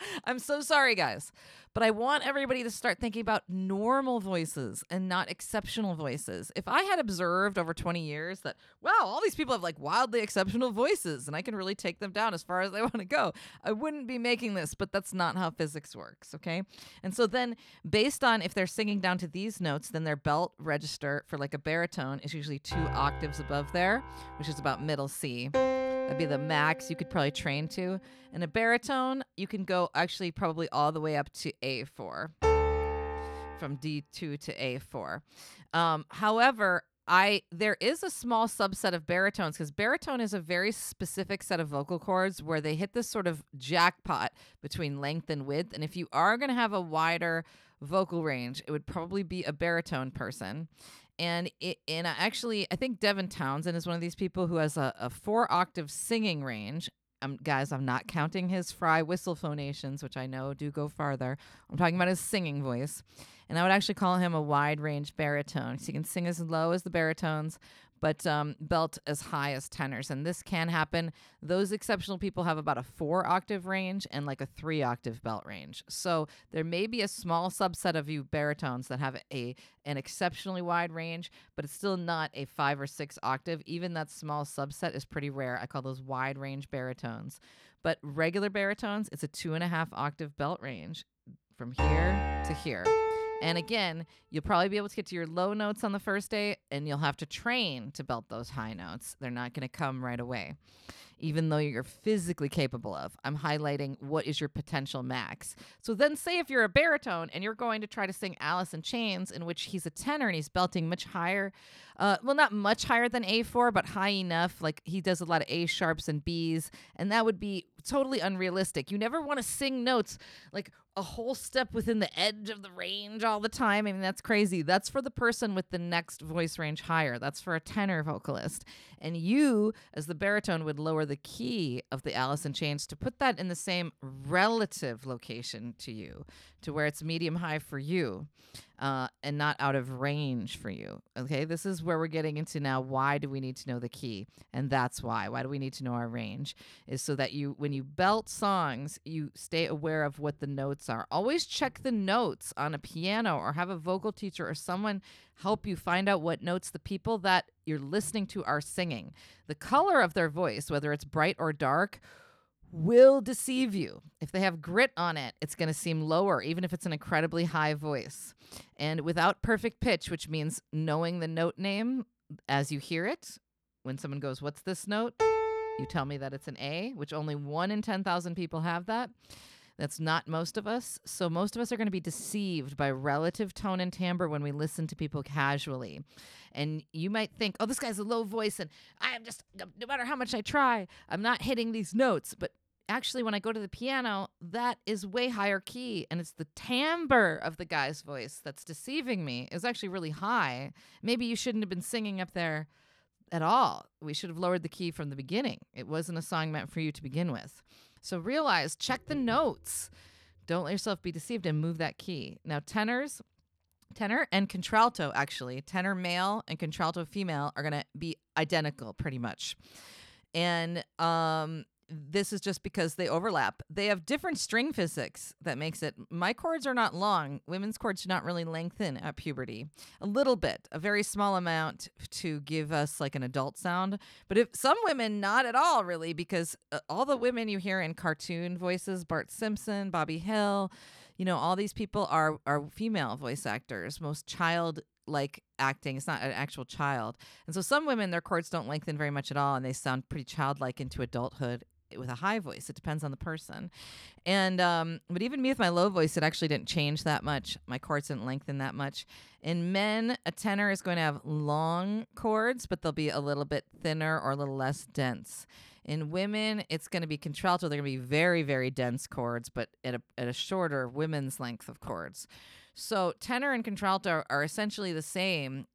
(laughs) I'm so sorry, guys. But I want everybody to start thinking about normal voices and not exceptional voices. If I had observed over 20 years that, wow, all these people have like wildly exceptional voices and I can really take them down as far as they want to go, I wouldn't be making this, but that's not how physics works, okay? And so then, based on if they're singing down to these notes, then their belt register for like a baritone is usually two octaves above there, which is about middle C. That'd be the max you could probably train to. And a baritone, you can go actually probably all the way up to A4 from D2 to A4. Um, however, I there is a small subset of baritones because baritone is a very specific set of vocal cords where they hit this sort of jackpot between length and width. And if you are going to have a wider vocal range, it would probably be a baritone person and it, and actually I think Devin Townsend is one of these people who has a, a four octave singing range. Um, guys, I'm not counting his fry whistle phonations, which I know do go farther. I'm talking about his singing voice, and I would actually call him a wide range baritone. So he can sing as low as the baritones, but um, belt as high as tenors. And this can happen. Those exceptional people have about a four octave range and like a three octave belt range. So there may be a small subset of you baritones that have a an exceptionally wide range, but it's still not a five or six octave. Even that small subset is pretty rare. I call those wide range baritones. But regular baritones, it's a two and a half octave belt range from here to here. And again, you'll probably be able to get to your low notes on the first day, and you'll have to train to belt those high notes. They're not going to come right away even though you're physically capable of. I'm highlighting what is your potential max. So then, say if you're a baritone and you're going to try to sing Alice in Chains, in which he's a tenor and he's belting much higher, uh, well, not much higher than A4, but high enough. Like he does a lot of A sharps and Bs, and that would be totally unrealistic. You never want to sing notes like a whole step within the edge of the range all the time. I mean, that's crazy. That's for the person with the next voice range higher. That's for a tenor vocalist. And you, as the baritone, would lower the key of the Alice in Chains to put that in the same relative location to you, to where it's medium high for you uh, and not out of range for you. Okay, this is where we're getting into now. Why do we need to know the key? And that's why. Why do we need to know our range? Is so that you, when you belt songs, you stay aware of what the notes are. Always check the notes on a piano or have a vocal teacher or someone help you find out what notes the people that you're listening to are singing. The color of their voice, whether it's bright or dark, will deceive you. If they have grit on it, it's going to seem lower, even if it's an incredibly high voice. And without perfect pitch, which means knowing the note name as you hear it, when someone goes, What's this note? You tell me that it's an A, which only one in 10,000 people have that. That's not most of us. So, most of us are going to be deceived by relative tone and timbre when we listen to people casually. And you might think, oh, this guy's a low voice, and I am just, no matter how much I try, I'm not hitting these notes. But actually, when I go to the piano, that is way higher key. And it's the timbre of the guy's voice that's deceiving me. It's actually really high. Maybe you shouldn't have been singing up there at all. We should have lowered the key from the beginning. It wasn't a song meant for you to begin with. So realize, check the notes. Don't let yourself be deceived and move that key. Now, tenors, tenor and contralto, actually, tenor male and contralto female are going to be identical pretty much. And um, this is just because they overlap. They have different string physics that makes it. My cords are not long. Women's cords do not really lengthen at puberty. A little bit, a very small amount to give us like an adult sound. But if some women, not at all, really, because uh, all the women you hear in cartoon voices, Bart Simpson, Bobby Hill, you know, all these people are are female voice actors. Most child like acting. It's not an actual child. And so some women, their cords don't lengthen very much at all, and they sound pretty childlike into adulthood with a high voice. It depends on the person. And um, but even me with my low voice, it actually didn't change that much. My cords didn't lengthen that much. In men, a tenor is going to have long cords, but they'll be a little bit thinner or a little less dense. In women, it's going to be contralto. They're going to be very, very dense cords, but at a, at a shorter women's length of cords. So tenor and contralto are, are essentially the same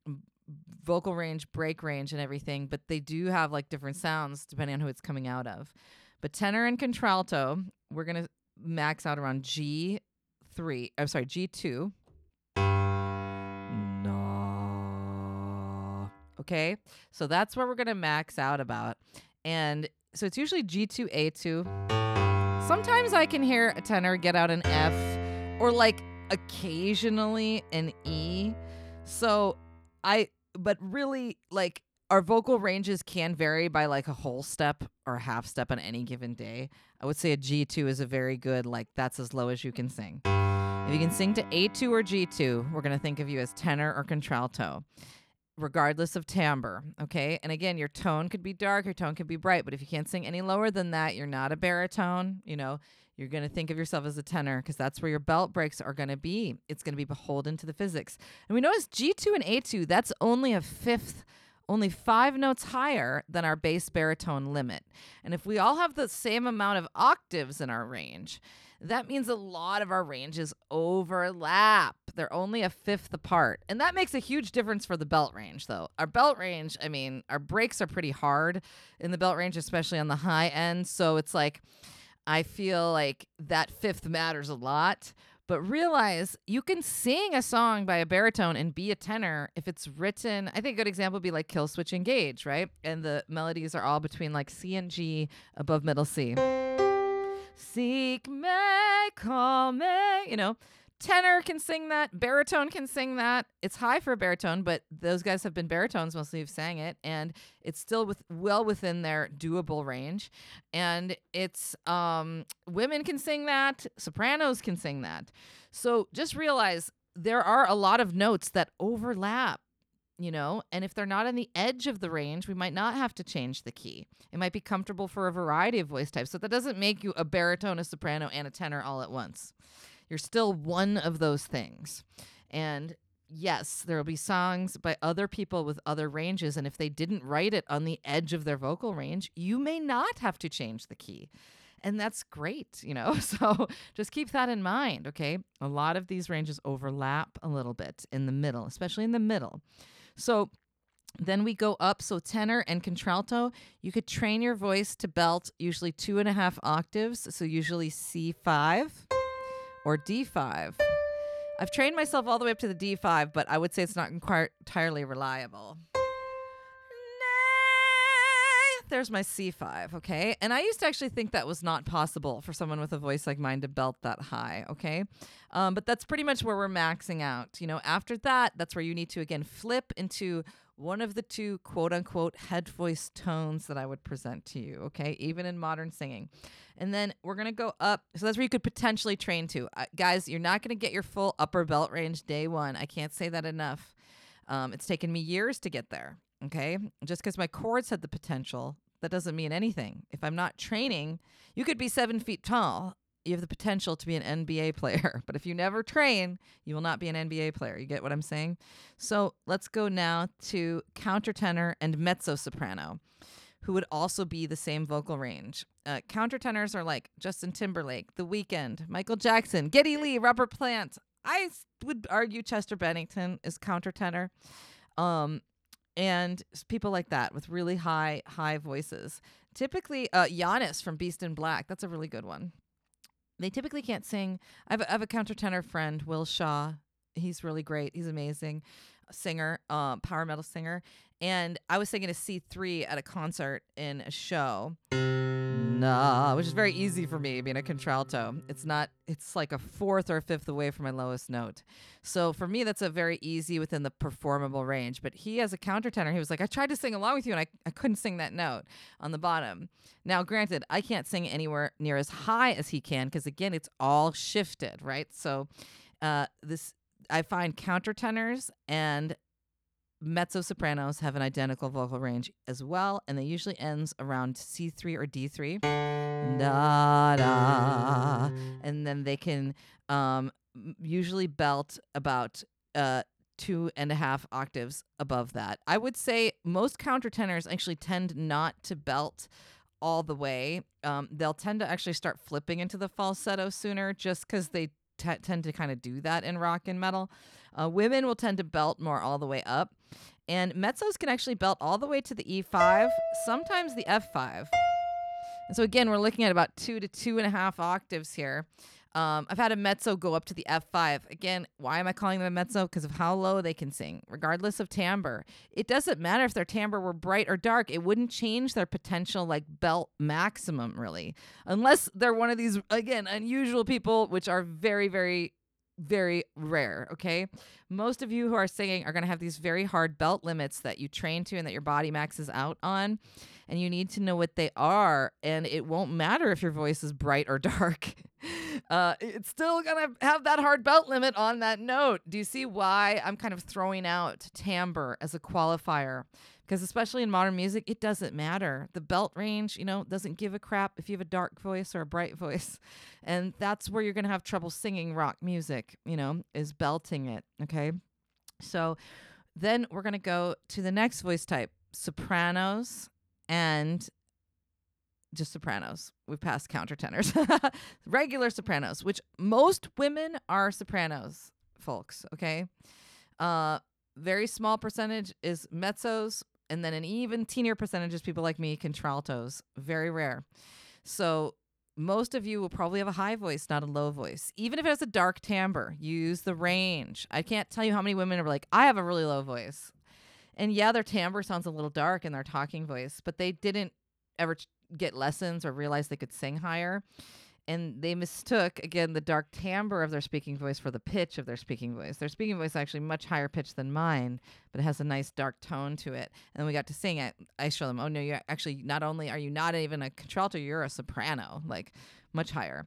vocal range, break range, and everything, but they do have like different sounds depending on who it's coming out of. But tenor and contralto, we're going to max out around G3. I'm sorry, G2. No. Okay. So that's where we're going to max out about. And so it's usually G2, A2. Sometimes I can hear a tenor get out an F or like occasionally an E. So I, but really, like, our vocal ranges can vary by like a whole step or a half step on any given day. I would say a G2 is a very good, like, that's as low as you can sing. If you can sing to A2 or G2, we're going to think of you as tenor or contralto, regardless of timbre. Okay. And again, your tone could be dark, your tone could be bright, but if you can't sing any lower than that, you're not a baritone. You know, you're going to think of yourself as a tenor because that's where your belt breaks are going to be. It's going to be beholden to the physics. And we notice G2 and A2, that's only a fifth, only five notes higher than our bass baritone limit. And if we all have the same amount of octaves in our range, that means a lot of our ranges overlap. They're only a fifth apart. And that makes a huge difference for the belt range, though. Our belt range, I mean, our breaks are pretty hard in the belt range, especially on the high end. So it's like, I feel like that fifth matters a lot. But realize you can sing a song by a baritone and be a tenor if it's written. I think a good example would be like Killswitch Engage, right? And the melodies are all between like C and G above middle C. Seek me, call me, you know tenor can sing that, baritone can sing that. It's high for a baritone, but those guys have been baritones mostly who've sang it, and it's still with well within their doable range. And it's um, women can sing that, sopranos can sing that. So just realize there are a lot of notes that overlap you know and if they're not on the edge of the range we might not have to change the key it might be comfortable for a variety of voice types so that doesn't make you a baritone a soprano and a tenor all at once you're still one of those things. And yes, there will be songs by other people with other ranges. And if they didn't write it on the edge of their vocal range, you may not have to change the key. And that's great, you know? (laughs) So just keep that in mind, okay? A lot of these ranges overlap a little bit in the middle, especially in the middle. So then we go up. So tenor and contralto, you could train your voice to belt usually two and a half octaves. So usually C5 or D5. I've trained myself all the way up to the D5, but I would say it's not entirely reliable. There's my C5, okay? And I used to actually think that was not possible for someone with a voice like mine to belt that high, okay? Um, but that's pretty much where we're maxing out. You know, after that, that's where you need to again flip into one of the two quote unquote head voice tones that I would present to you, okay? Even in modern singing. And then we're to go up. So that's where you could potentially train to. Uh, guys, you're not to get your full upper belt range day one. I can't say that enough. Um, it's taken me years to get there, okay? Just because my cords had the potential, that doesn't mean anything. If I'm not training, you could be seven feet tall you have the potential to be an NBA player. (laughs) But if you never train, you will not be an NBA player. You get what I'm saying? So let's go now to countertenor and mezzo soprano, who would also be the same vocal range. Uh, countertenors are like Justin Timberlake, The Weeknd, Michael Jackson, Geddy Lee, Robert Plant. I would argue Chester Bennington is countertenor. Um, and people like that with really high, high voices. Typically, uh, Giannis from Beast in Black. That's a really good one. They typically can't sing. I have, a, I have a countertenor friend, Will Shaw. He's really great. He's amazing singer, uh, power metal singer. And I was singing a C3 at a concert in a show nah, which is very easy for me being a contralto. It's not, it's like a fourth or fifth away from my lowest note. So for me, that's a very easy within the performable range. But he, as a countertenor, he was like, I tried to sing along with you and I, I couldn't sing that note on the bottom. Now, granted, I can't sing anywhere near as high as he can because, again, it's all shifted, right? So uh, this, I find countertenors and mezzo sopranos have an identical vocal range as well, and they usually ends around C3 or D3. Da da, and then they can um, usually belt about uh, two and a half octaves above that. I would say most countertenors actually tend not to belt all the way. Um, they'll tend to actually start flipping into the falsetto sooner just because they t- tend to kind of do that in rock and metal. Uh, women will tend to belt more all the way up. And mezzos can actually belt all the way to the E5, sometimes the F5. And so again, we're looking at about two to two and a half octaves here. Um, I've had a mezzo go up to the F5. Again, why am I calling them a mezzo? Because of how low they can sing, regardless of timbre. It doesn't matter if their timbre were bright or dark. It wouldn't change their potential like belt maximum, really, unless they're one of these again unusual people, which are very, very very rare, okay? Most of you who are singing are going to have these very hard belt limits that you train to and that your body maxes out on and you need to know what they are. And it won't matter if your voice is bright or (laughs) dark. Uh, it's still gonna have that hard belt limit on that note. Do you see why I'm kind of throwing out timbre as a qualifier? Because especially in modern music, it doesn't matter. The belt range, you know, doesn't give a crap if you have a dark voice or a bright (laughs) voice. And that's where you're gonna have trouble singing rock music, you know, is belting it. Okay. So then we're gonna go to the next voice type, sopranos and just sopranos. We've passed countertenors. (laughs) Regular sopranos, which most women are sopranos, folks, okay? Uh very small percentage is mezzos and then an even teenier percentage is people like me contraltos. Very rare. So most of you will probably have a high voice, not a low voice. Even if it has a dark timbre, use the range. I can't tell you how many women are like, I have a really low voice. And yeah, their timbre sounds a little dark in their talking voice, but they didn't ever get lessons or realize they could sing higher. And they mistook, again, the dark timbre of their speaking voice for the pitch of their speaking voice. Their speaking voice is actually much higher pitched than mine, but it has a nice dark tone to it. And then we got to sing it. I show them, oh, no, you're actually not only are you not even a contralto, you're a soprano, like much higher.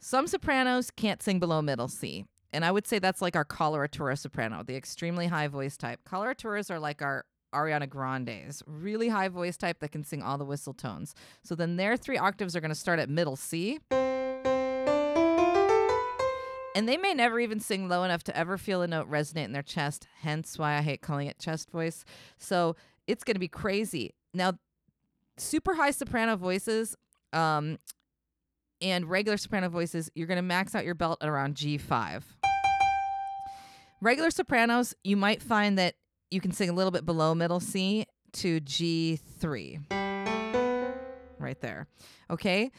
Some sopranos can't sing below middle C. And I would say that's like our coloratura soprano, the extremely high voice type. Coloraturas are like our Ariana Grande's, really high voice type that can sing all the whistle tones. So then their three octaves are going to start at middle C. And they may never even sing low enough to ever feel a note resonate in their chest, hence why I hate calling it chest voice. So it's going to be crazy. Now, super high soprano voices um, and regular soprano voices, you're going to max out your belt at around G5. Regular sopranos, you might find that you can sing a little bit below middle C to G3. Right there. Okay?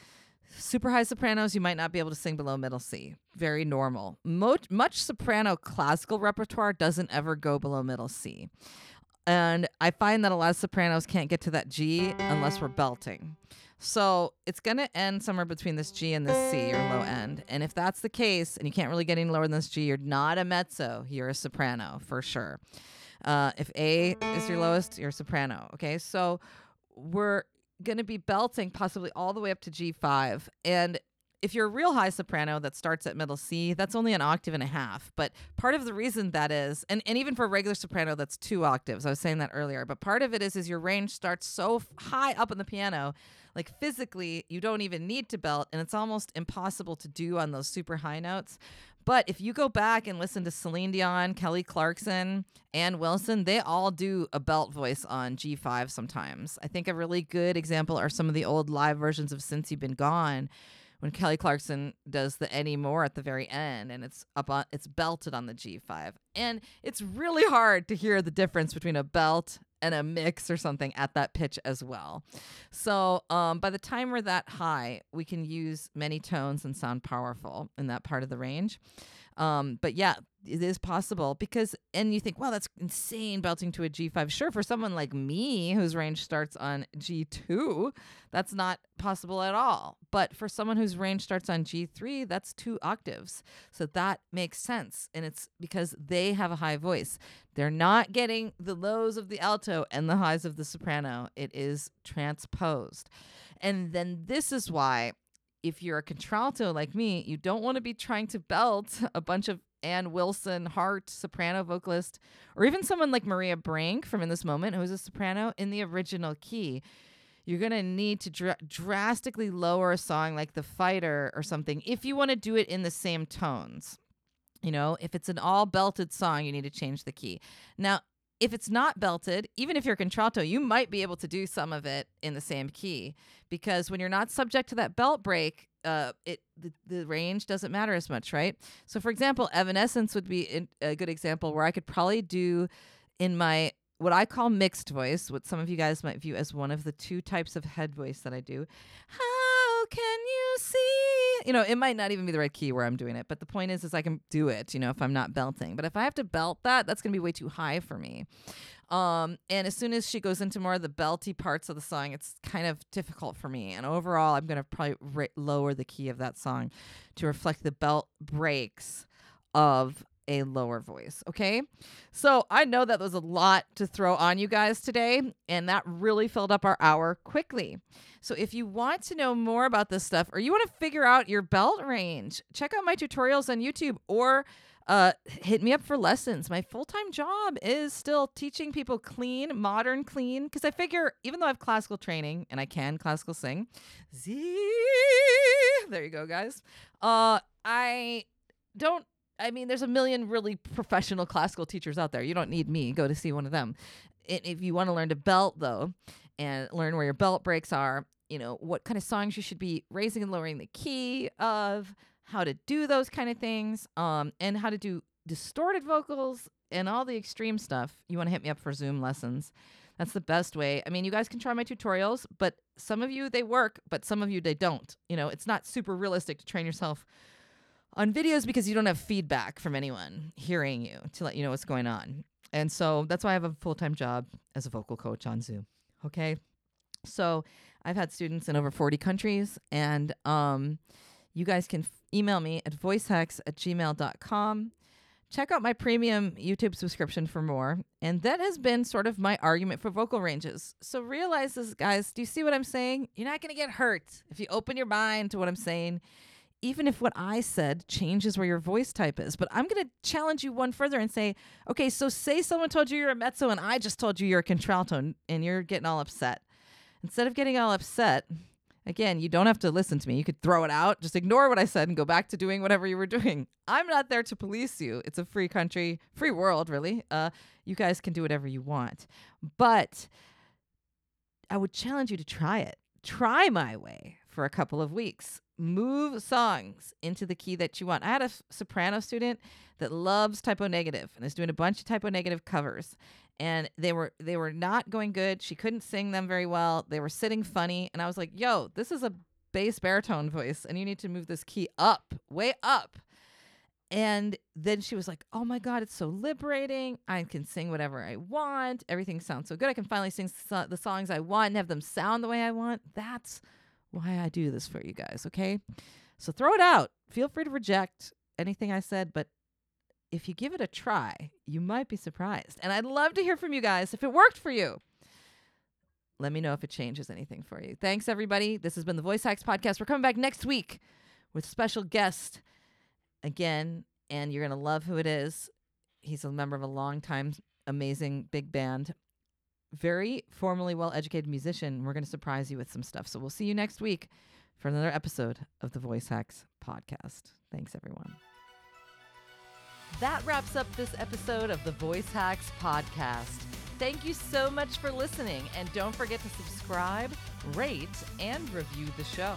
Super high sopranos, you might not be able to sing below middle C. Very normal. Mo- much soprano classical repertoire doesn't ever go below middle C. And I find that a lot of sopranos can't get to that G unless we're belting. So it's going to end somewhere between this G and this C, or low end. And if that's the case, and you can't really get any lower than this G, you're not a mezzo, you're a soprano for sure. Uh, if A is your lowest, you're a soprano. Okay, so we're going to be belting possibly all the way up to G5. And if you're a real high soprano that starts at middle C, that's only an octave and a half. But part of the reason that is, and, and even for a regular soprano, that's two octaves. I was saying that earlier. But part of it is, is your range starts so high up on the piano like physically, you don't even need to belt, and it's almost impossible to do on those super high notes. But if you go back and listen to Celine Dion, Kelly Clarkson, and Wilson, they all do a belt voice on G5 sometimes. I think a really good example are some of the old live versions of Since You've Been Gone when Kelly Clarkson does the anymore at the very end and it's up on it's belted on the G5. And it's really hard to hear the difference between a belt and a mix or something at that pitch as well. So um, by the time we're that high, we can use many tones and sound powerful in that part of the range. Um, but yeah, it is possible because, and you think, wow, that's insane belting to a G5. Sure, for someone like me whose range starts on G2, that's not possible at all. But for someone whose range starts on G3, that's two octaves. So that makes sense. And it's because they have a high voice. They're not getting the lows of the alto and the highs of the soprano, it is transposed. And then this is why if you're a contralto like me, you don't want to be trying to belt a bunch of Ann Wilson Heart, soprano vocalist, or even someone like Maria Brink from In This Moment, who's a soprano in the original key. You're going to need to dr- drastically lower a song like The Fighter or something if you want to do it in the same tones. You know, if it's an all belted song, you need to change the key. Now, if it's not belted, even if you're contralto, you might be able to do some of it in the same key because when you're not subject to that belt break, uh, it the, the range doesn't matter as much, right? So, for example, Evanescence would be in, a good example where I could probably do in my what I call mixed voice, what some of you guys might view as one of the two types of head voice that I do. How can you see? You know, it might not even be the right key where I'm doing it, but the point is, is I can do it. You know, if I'm not belting, but if I have to belt that, that's gonna be way too high for me. Um, and as soon as she goes into more of the belty parts of the song, it's kind of difficult for me. And overall, I'm gonna probably ra- lower the key of that song to reflect the belt breaks of a lower voice. Okay. So I know that was a lot to throw on you guys today, and that really filled up our hour quickly. So if you want to know more about this stuff or you want to figure out your belt range, check out my tutorials on YouTube or uh, hit me up for lessons. My full time job is still teaching people clean, modern clean, because I figure even though I have classical training and I can classical sing, Z, there you go, guys. Uh, I don't I mean, there's a million really professional classical teachers out there. You don't need me. Go to see one of them. if you want to learn to belt, though, and learn where your belt breaks are, you know, what kind of songs you should be raising and lowering the key of, how to do those kind of things, um, and how to do distorted vocals and all the extreme stuff, you want to hit me up for Zoom lessons. That's the best way. I mean, you guys can try my tutorials, but some of you they work, but some of you they don't. You know, it's not super realistic to train yourself on videos because you don't have feedback from anyone hearing you to let you know what's going on. And so that's why I have a full time job as a vocal coach on Zoom. Okay. So I've had students in over 40 countries, and um, you guys can f- email me at voicehacks at gmail.com. Check out my premium YouTube subscription for more. And that has been sort of my argument for vocal ranges. So realize this, guys. Do you see what I'm saying? You're not going to get hurt if you open your mind to what I'm saying even if what I said changes where your voice type is. But I'm going to challenge you one further and say, okay, so say someone told you you're a mezzo and I just told you you're a contralto and you're getting all upset. Instead of getting all upset, again, you don't have to listen to me. You could throw it out, just ignore what I said and go back to doing whatever you were doing. (laughs) I'm not there to police you. It's a free country, free world, really. Uh, you guys can do whatever you want. But I would challenge you to try it. Try my way for a couple of weeks move songs into the key that you want. I had a soprano student that loves Type O Negative and is doing a bunch of Type O Negative covers. And they were they were not going good. She couldn't sing them very well. They were sitting funny. And I was like, yo, this is a bass baritone voice, and you need to move this key up, way up. And then she was like, Oh my God, it's so liberating. I can sing whatever I want. Everything sounds so good. I can finally sing so- the songs I want and have them sound the way I want. That's why I do this for you guys, okay? So throw it out. Feel free to reject anything I said, but if you give it a try, you might be surprised. And I'd love to hear from you guys if it worked for you. Let me know if it changes anything for you. Thanks, everybody. This has been the Voicehacks Podcast. We're coming back next week with special guest again, and you're going to love who it is. He's a member of a long time amazing big band very formally well educated musician. We're going to surprise you with some stuff. So we'll see you next week for another episode of the Voicehacks podcast. Thanks, everyone. That wraps up this episode of the Voicehacks podcast. Thank you so much for listening, and don't forget to subscribe, rate, and review the show.